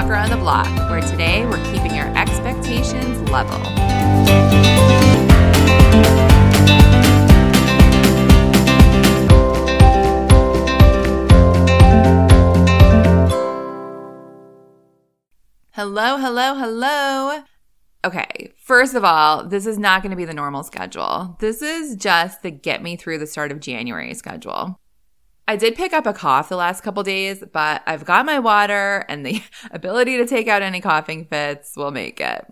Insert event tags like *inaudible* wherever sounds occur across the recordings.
Walk Around the Block, where today we're keeping your expectations level. Hello, hello, hello. Okay, first of all, this is not going to be the normal schedule. This is just the get me through the start of January schedule. I did pick up a cough the last couple days, but I've got my water and the *laughs* ability to take out any coughing fits will make it.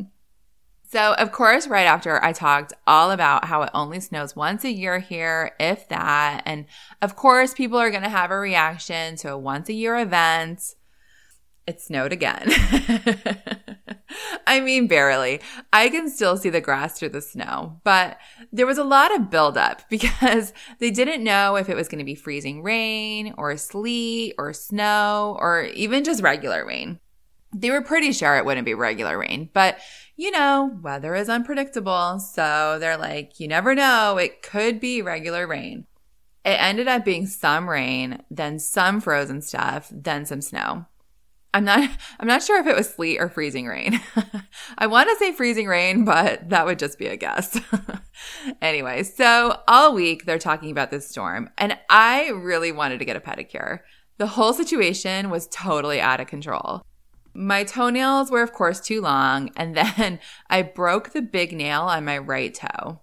So, of course, right after I talked all about how it only snows once a year here, if that. And of course, people are going to have a reaction to a once a year event. It snowed again. *laughs* I mean, barely. I can still see the grass through the snow, but there was a lot of buildup *laughs* because they didn't know if it was going to be freezing rain or sleet or snow or even just regular rain. They were pretty sure it wouldn't be regular rain, but you know, weather is unpredictable. So they're like, you never know. It could be regular rain. It ended up being some rain, then some frozen stuff, then some snow. I'm not I'm not sure if it was sleet or freezing rain. *laughs* I want to say freezing rain, but that would just be a guess. *laughs* anyway, so all week they're talking about this storm and I really wanted to get a pedicure. The whole situation was totally out of control. My toenails were of course too long and *laughs* then I broke the big nail on my right toe.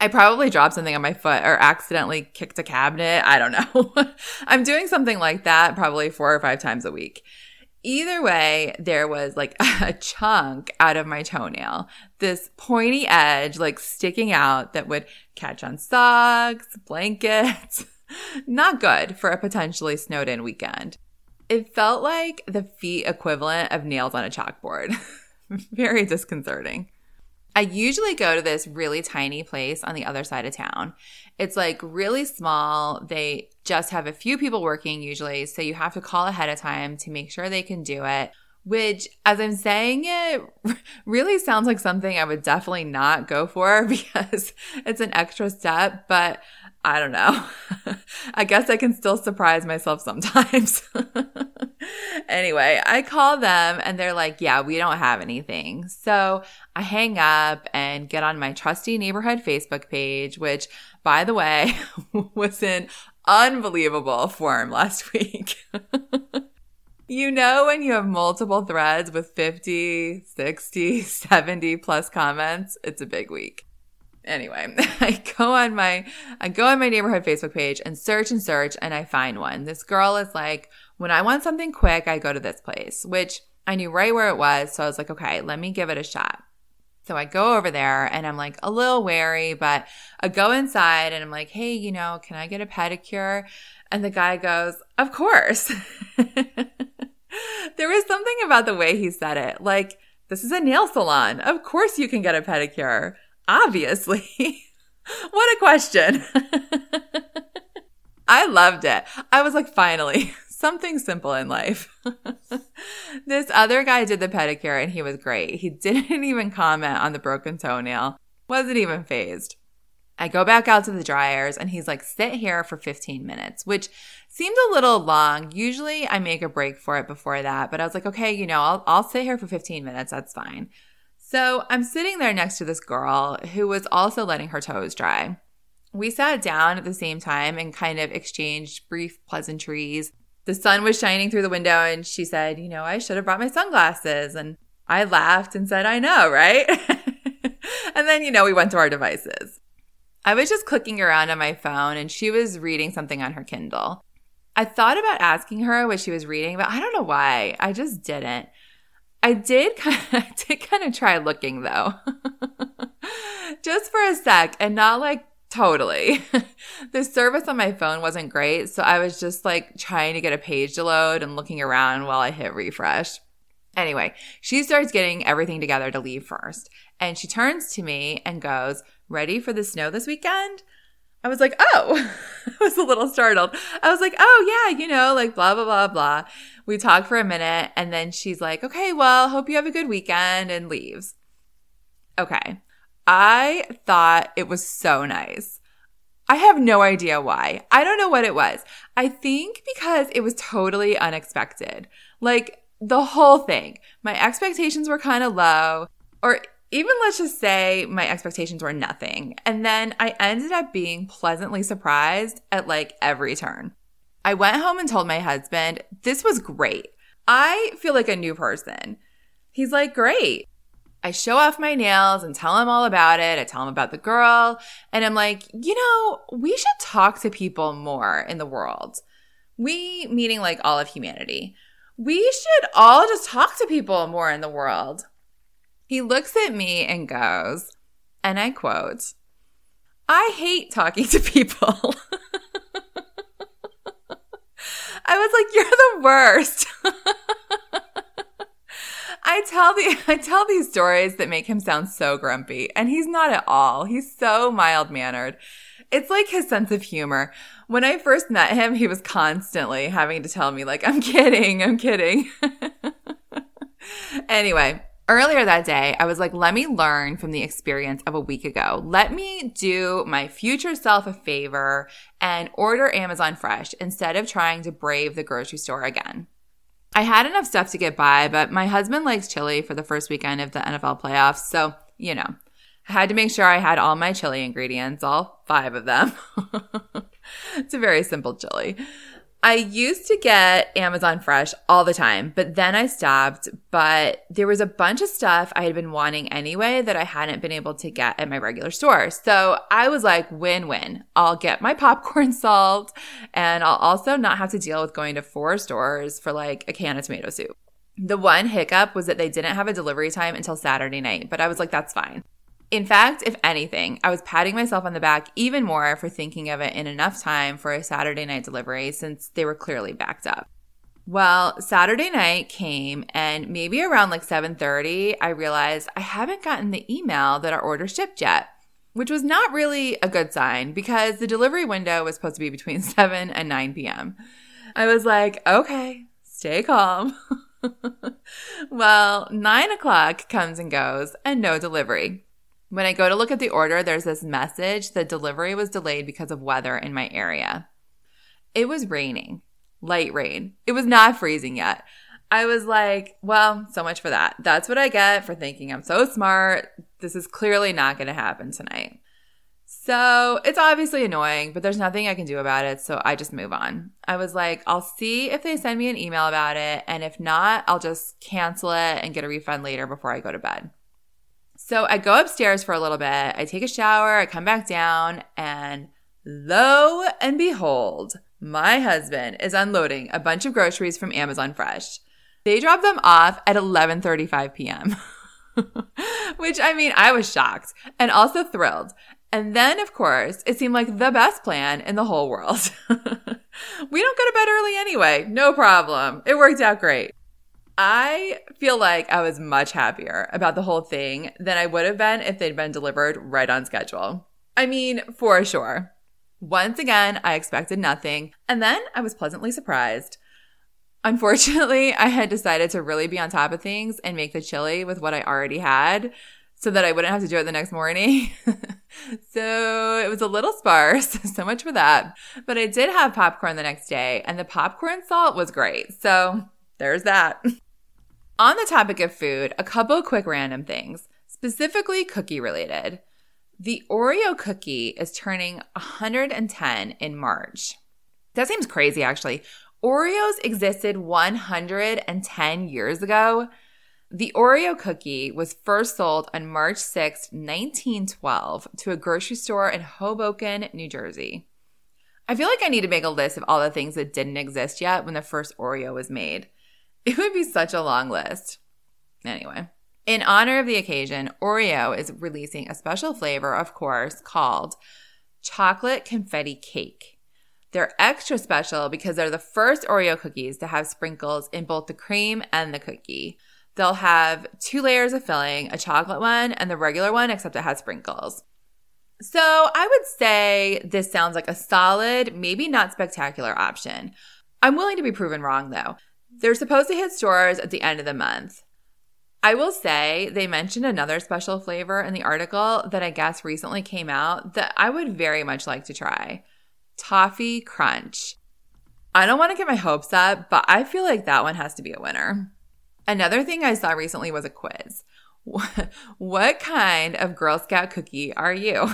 I probably dropped something on my foot or accidentally kicked a cabinet. I don't know. I'm doing something like that probably four or five times a week. Either way, there was like *laughs* a chunk out of my toenail, this pointy edge like sticking out that would catch on socks, blankets. *laughs* Not good for a potentially snowed in weekend. It felt like the feet equivalent of nails on a chalkboard. *laughs* Very disconcerting. I usually go to this really tiny place on the other side of town. It's like really small. They just have a few people working usually. So you have to call ahead of time to make sure they can do it, which, as I'm saying it, *laughs* really sounds like something I would definitely not go for *laughs* because it's an extra step. But I don't know. *laughs* I guess I can still surprise myself sometimes. anyway, I call them and they're like, yeah, we don't have anything. So I hang up and get on my trusty neighborhood Facebook page, which by the way, was in unbelievable form last *laughs* week. you know, when you have multiple threads with 50, 60, 70 plus comments, it's a big week anyway, *laughs* I go on my I go on my neighborhood Facebook page and search and search and I find one. This girl is like, when I want something quick, I go to this place, which I knew right where it was. So I was like, okay, let me give it a shot. So I go over there and I'm like a little wary, but I go inside and I'm like, hey, you know, can I get a pedicure? And the guy goes, of course. *laughs* there was something about the way he said it. Like, this is a nail salon. Of course you can get a pedicure. Obviously. *laughs* what a question. *laughs* I loved it. I was like, finally, something simple in life. *laughs* this other guy did the pedicure and he was great. He didn't *laughs* even comment on the broken toenail, wasn't even fazed. I go back out to the dryers and he's like, sit here for 15 minutes, which seemed a little long. Usually I make a break for it before that, but I was like, okay, you know, I'll, I'll sit here for 15 minutes. That's fine. So I'm sitting there next to this girl who was also letting her toes dry. We sat down at the same time and kind of exchanged brief pleasantries. The sun was shining through the window and she said, You know, I should have brought my sunglasses. And I laughed and said, I know, right? *laughs* and then, you know, we went to our devices. I was just clicking around on my phone and she was reading something on her Kindle. I thought about asking her what she was reading, but I don't know why. I just didn't. I did kind of, *laughs* I did kind of try looking though. *laughs* Just for a sec and not like totally. The service on my phone wasn't great, so I was just like trying to get a page to load and looking around while I hit refresh. Anyway, she starts getting everything together to leave first. And she turns to me and goes, Ready for the snow this weekend? I was like, Oh, *laughs* I was a little startled. I was like, Oh, yeah, you know, like blah, blah, blah, blah. We talk for a minute and then she's like, okay, well, hope you have a good weekend and leaves. Okay. I thought it was so nice. I have no idea why. I don't know what it was. I think because it was totally unexpected. Like, the whole thing. My expectations were kind of low, or even let's just say my expectations were nothing. And then I ended up being pleasantly surprised at like every turn. I went home and told my husband, this was great. I feel like a new person. He's like, great. I show off my nails and tell him all about it. I tell him about the girl. And I'm like, you know, we should talk to people more in the world. We, meaning like all of humanity, we should all just talk to people more in the world. He looks at me and goes, and I quote, I hate talking to people. *laughs* I was like, you're the worst. *laughs* I tell the *laughs* I tell these stories that make him sound so grumpy, and he's not at all. He's so mild mannered. It's like his sense of humor. When I first met him, he was constantly having to tell me like, "I'm kidding, I'm kidding." *laughs* anyway, earlier that day, I was like, let me learn from the experience of a week ago. Let me do my future self a favor and order Amazon Fresh instead of trying to brave the grocery store again. I had enough stuff to get by, but my husband likes chili for the first weekend of the NFL playoffs. So, you know, I had to make sure I had all my chili ingredients, all five of them. *laughs* it's a very simple chili. I used to get Amazon Fresh all the time, but then I stopped. But there was a bunch of stuff I had been wanting anyway that I hadn't been able to get at my regular store. So I was like, win win. I'll get my *laughs* popcorn salt and I'll also not have to deal with going to four stores for like a can of tomato soup. The one hiccup was that they didn't have a delivery time until Saturday night, but I was like, that's fine. In fact, if anything, I was patting myself on the back even more for thinking of it in enough time for a Saturday night delivery since they were clearly backed up. Well, Saturday night came and maybe around like 7:30, I realized I haven't gotten the email that our order shipped yet, which was not really a good sign because the delivery window was supposed to be between *laughs* 7 and 9 p.m. I was like, okay, stay calm. *laughs* well, nine o'clock comes and goes and no delivery. When I go to look at the order, there's this message that delivery was delayed because of weather in my area. It was raining, light rain. It was not freezing yet. I was like, well, so much for that. That's what I get for thinking I'm so smart. This is clearly not going to happen tonight. So it's obviously annoying, but there's nothing I can do about it. So I just move on. I was like, I'll see if they send me an email about it. And if not, I'll just cancel it and get a refund later before I go to bed. So I go upstairs for a little bit. I take a shower. I come back down and lo and behold, my husband is unloading a bunch of groceries from Amazon Fresh. They drop them off at 11:35 p.m. *laughs* Which I mean, I was shocked and also thrilled. And then, of course, it seemed like the best plan in the whole world. *laughs* we don't go to bed early anyway. No problem. It worked out great. I feel like I was much happier about the whole thing than I would have been if they'd been delivered right on schedule. I mean, for sure. Once again, I expected nothing, and then I was pleasantly surprised. Unfortunately, *laughs* I had decided to really be on top of things and make the chili with what I already had so that I wouldn't have to do it the next morning. *laughs* so it was a little sparse. *laughs* So much for that. But I did have popcorn the next day, and the popcorn salt was great. So there's that. On the topic of food, a couple of quick random things, specifically cookie related. The Oreo cookie is turning 110 in March. That seems crazy, actually. Oreos existed 110 years ago. The Oreo cookie was first sold on March 6, 1912, to a grocery store in Hoboken, New Jersey. I feel like I need to make a list of all the things that didn't exist yet when the first Oreo was made. It would be such a long list. Anyway, in honor of the occasion, Oreo is releasing a special flavor, of course, called chocolate confetti cake. They're extra special because they're the first Oreo cookies to have sprinkles in both the cream and the cookie. They'll have two layers of filling, a chocolate one and the regular one, except it has sprinkles. So I would say this sounds like a solid, maybe not spectacular option. I'm willing to be proven wrong though. They're supposed to hit stores at the end of the month. I will say they mentioned another special flavor in the article that I guess recently came out that I would very much like to try Toffee Crunch. I don't want to get my hopes up, but I feel like that one has to be a winner. Another thing I saw recently was a quiz. *laughs* What kind of Girl Scout cookie are you?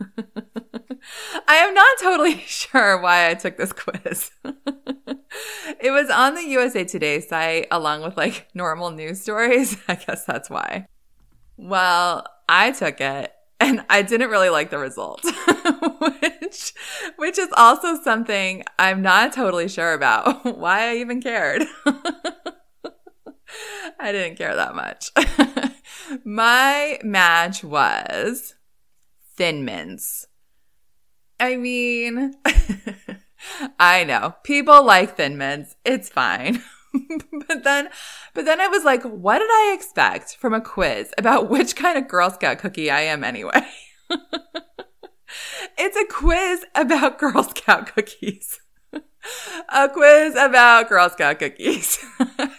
*laughs* I am not totally *laughs* sure why I took this quiz. *laughs* it was on the USA Today site along with like normal news stories. *laughs* I guess that's why. Well, I took it and I didn't really like the result, *laughs* which which is also something I'm not totally sure about why I even cared. I didn't care that much. My match was Thin Mints. I mean, I know people like Thin Mints. It's fine. *laughs* but then, but then I was like, what did I expect from a quiz about *laughs* which kind of Girl Scout cookie I am anyway? *laughs* it's a quiz about Girl Scout cookies. a quiz about Girl Scout cookies.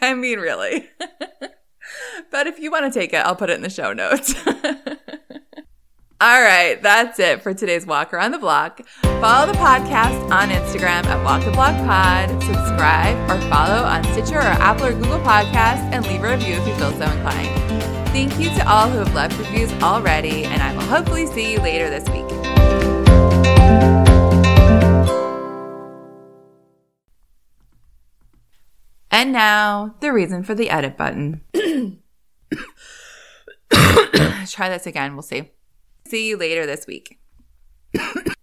I mean, really. but if you want to take it, I'll put it in the show notes. All right, that's it for today's Walk Around the Block. Follow the podcast on Instagram at Walk the Block Pod. Subscribe or follow on Stitcher or Apple or Google Podcasts and leave a review if you feel so inclined. Thank you to all who have left reviews already, and I will hopefully see you later this week. And now, the reason for the edit button. *coughs* *coughs* Try this again. We'll see. See you later this week. *laughs*